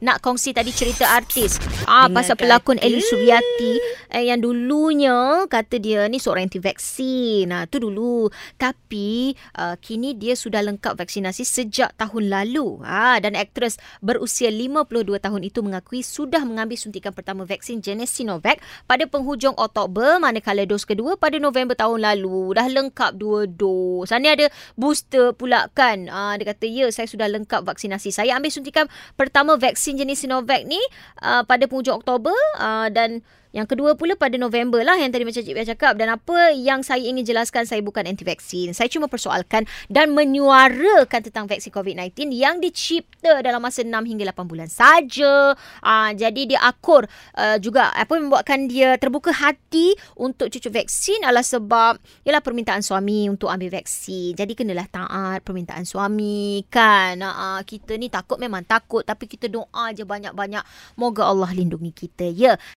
nak kongsi tadi cerita artis. Ah Dengan pasal pelakon Eli Suryati eh, yang dulunya kata dia ni seorang anti vaksin. Nah, tu dulu. Tapi uh, kini dia sudah lengkap vaksinasi sejak tahun lalu. Ah dan aktris berusia 52 tahun itu mengakui sudah mengambil suntikan pertama vaksin jenis Sinovac pada penghujung Oktober manakala dos kedua pada November tahun lalu. Dah lengkap dua dos. Sana ada booster pula kan. Ah dia kata ya saya sudah lengkap vaksinasi. Saya ambil suntikan pertama vaksin jenis Sinovac ni uh, pada penghujung Oktober uh, dan yang kedua pula pada November lah yang tadi macam Cik Pia cakap. Dan apa yang saya ingin jelaskan, saya bukan anti-vaksin. Saya cuma persoalkan dan menyuarakan tentang vaksin COVID-19 yang dicipta dalam masa 6 hingga 8 bulan saja. Ah, jadi dia akur uh, juga apa membuatkan dia terbuka hati untuk cucuk vaksin adalah sebab ialah permintaan suami untuk ambil vaksin. Jadi kenalah taat permintaan suami kan. Ah, kita ni takut memang takut tapi kita doa je banyak-banyak. Moga Allah lindungi kita ya.